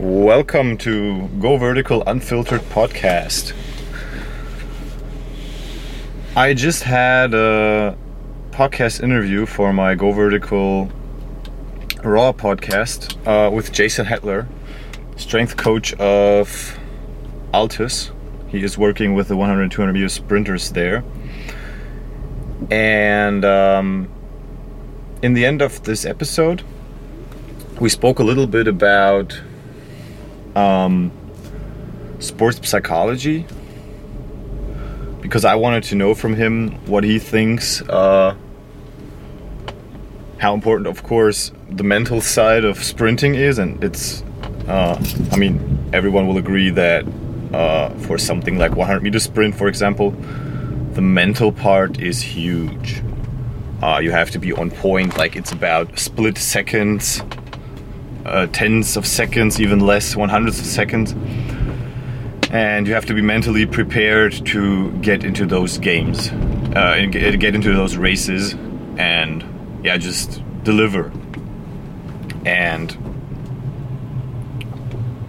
Welcome to Go Vertical Unfiltered podcast. I just had a podcast interview for my Go Vertical Raw podcast uh, with Jason Hettler, strength coach of Altis. He is working with the 100 and 200 meter sprinters there. And um, in the end of this episode, we spoke a little bit about um, sports psychology because I wanted to know from him what he thinks, uh, how important, of course, the mental side of sprinting is, and it's, uh, I mean, everyone will agree that uh, for something like 100 meter sprint, for example, the mental part is huge. Uh, you have to be on point, like it's about split seconds uh, tens of seconds, even less, one hundredths of seconds. And you have to be mentally prepared to get into those games, uh, get into those races, and yeah, just deliver. And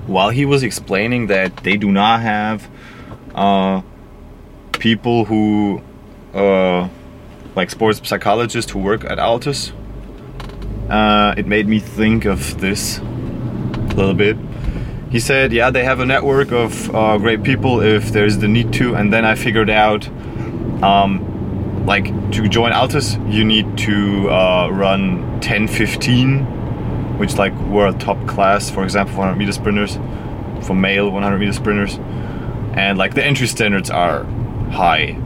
while he was explaining that they do not have uh, people who, uh, like sports psychologists who work at Altis, uh, it made me think of this a little bit. He said, Yeah, they have a network of uh, great people if there's the need to. And then I figured out, um, like, to join Altis, you need to uh, run 10 15, which, like, were a top class, for example, 100 meter sprinters, for male 100 meter sprinters. And, like, the entry standards are high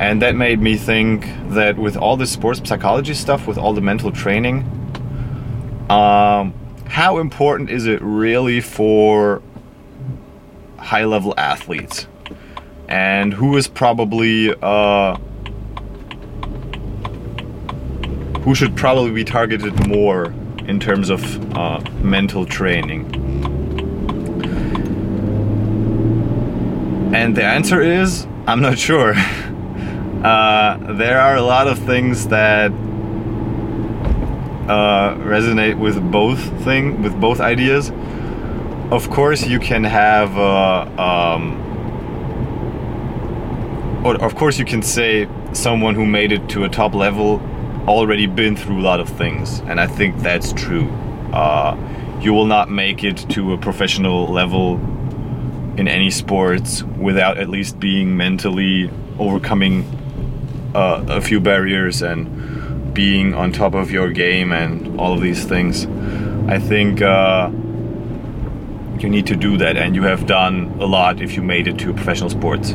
and that made me think that with all the sports psychology stuff, with all the mental training, um, how important is it really for high level athletes? And who is probably, uh, who should probably be targeted more in terms of uh, mental training? And the answer is I'm not sure. Uh, there are a lot of things that uh, resonate with both thing with both ideas. Of course, you can have. Uh, um, or of course, you can say someone who made it to a top level already been through a lot of things, and I think that's true. Uh, you will not make it to a professional level in any sports without at least being mentally overcoming uh, a few barriers and being on top of your game and all of these things. I think uh, you need to do that, and you have done a lot if you made it to professional sports.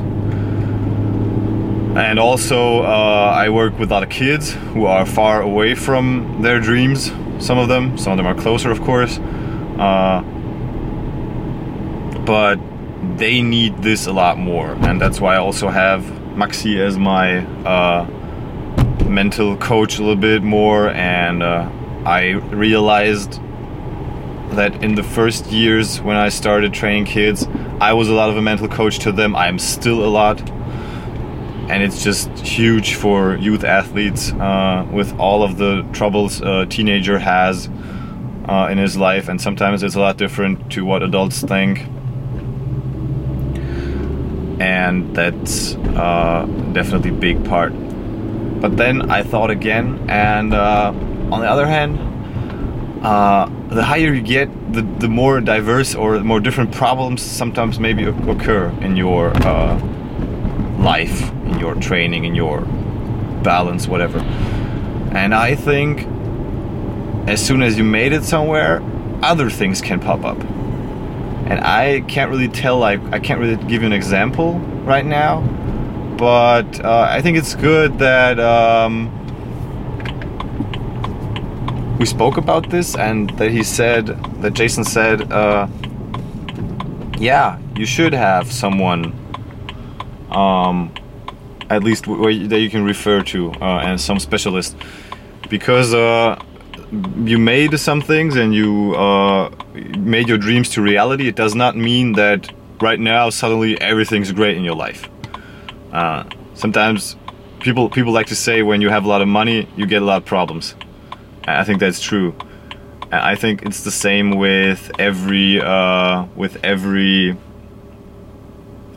And also, uh, I work with a lot of kids who are far away from their dreams. Some of them, some of them are closer, of course. Uh, but they need this a lot more, and that's why I also have Maxi as my uh, mental coach a little bit more, and uh, I realized that in the first years when I started training kids, I was a lot of a mental coach to them. I'm still a lot, and it's just huge for youth athletes uh, with all of the troubles a teenager has uh, in his life, and sometimes it's a lot different to what adults think and that's uh, definitely a big part. But then I thought again, and uh, on the other hand, uh, the higher you get, the, the more diverse or more different problems sometimes maybe occur in your uh, life, in your training, in your balance, whatever. And I think as soon as you made it somewhere, other things can pop up and I can't really tell like I can't really give you an example right now but uh, I think it's good that um, we spoke about this and that he said that Jason said uh, yeah you should have someone um, at least that you can refer to uh, and some specialist. Because uh, you made some things and you uh, made your dreams to reality, it does not mean that right now suddenly everything's great in your life. Uh, sometimes people people like to say when you have a lot of money, you get a lot of problems. I think that's true. I think it's the same with every uh, with every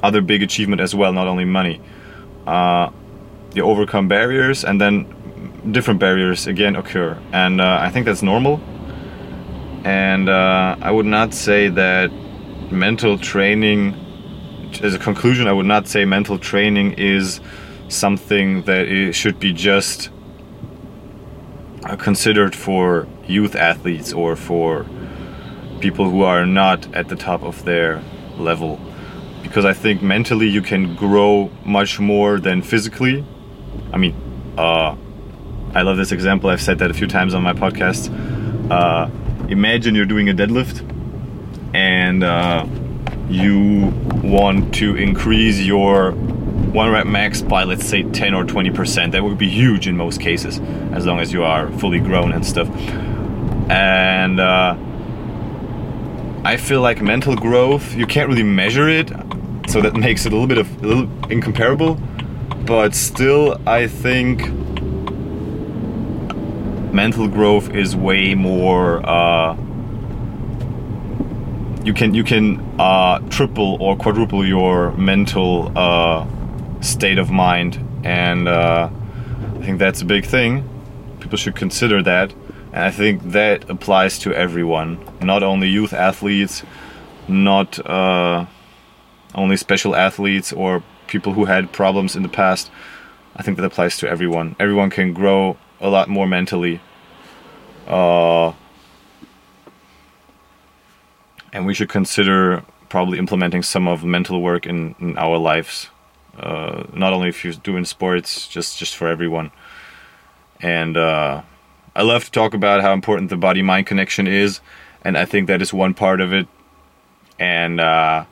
other big achievement as well, not only money. Uh, you overcome barriers, and then different barriers again occur, and uh, I think that's normal. And uh, I would not say that mental training, as a conclusion, I would not say mental training is something that it should be just uh, considered for youth athletes or for people who are not at the top of their level because I think mentally you can grow much more than physically. I mean, uh, I love this example. I've said that a few times on my podcast. Uh, imagine you're doing a deadlift and uh, you want to increase your one rep max by let's say 10 or 20 percent that would be huge in most cases as long as you are fully grown and stuff and uh, i feel like mental growth you can't really measure it so that makes it a little bit of a little incomparable but still i think mental growth is way more uh, you can you can uh, triple or quadruple your mental uh, state of mind, and uh, I think that's a big thing. People should consider that, and I think that applies to everyone, not only youth athletes, not uh, only special athletes or people who had problems in the past. I think that applies to everyone. Everyone can grow a lot more mentally. Uh, and we should consider probably implementing some of mental work in, in our lives uh, not only if you're doing sports, just just for everyone. And uh, I love to talk about how important the body mind connection is, and I think that is one part of it. And uh,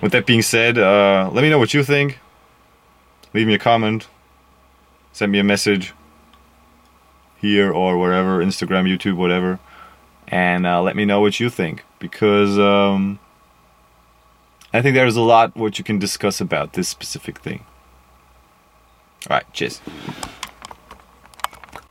with that being said, uh, let me know what you think. Leave me a comment, send me a message here or wherever, Instagram, YouTube, whatever, and uh, let me know what you think because. Um, I think there's a lot what you can discuss about this specific thing. All right, cheers.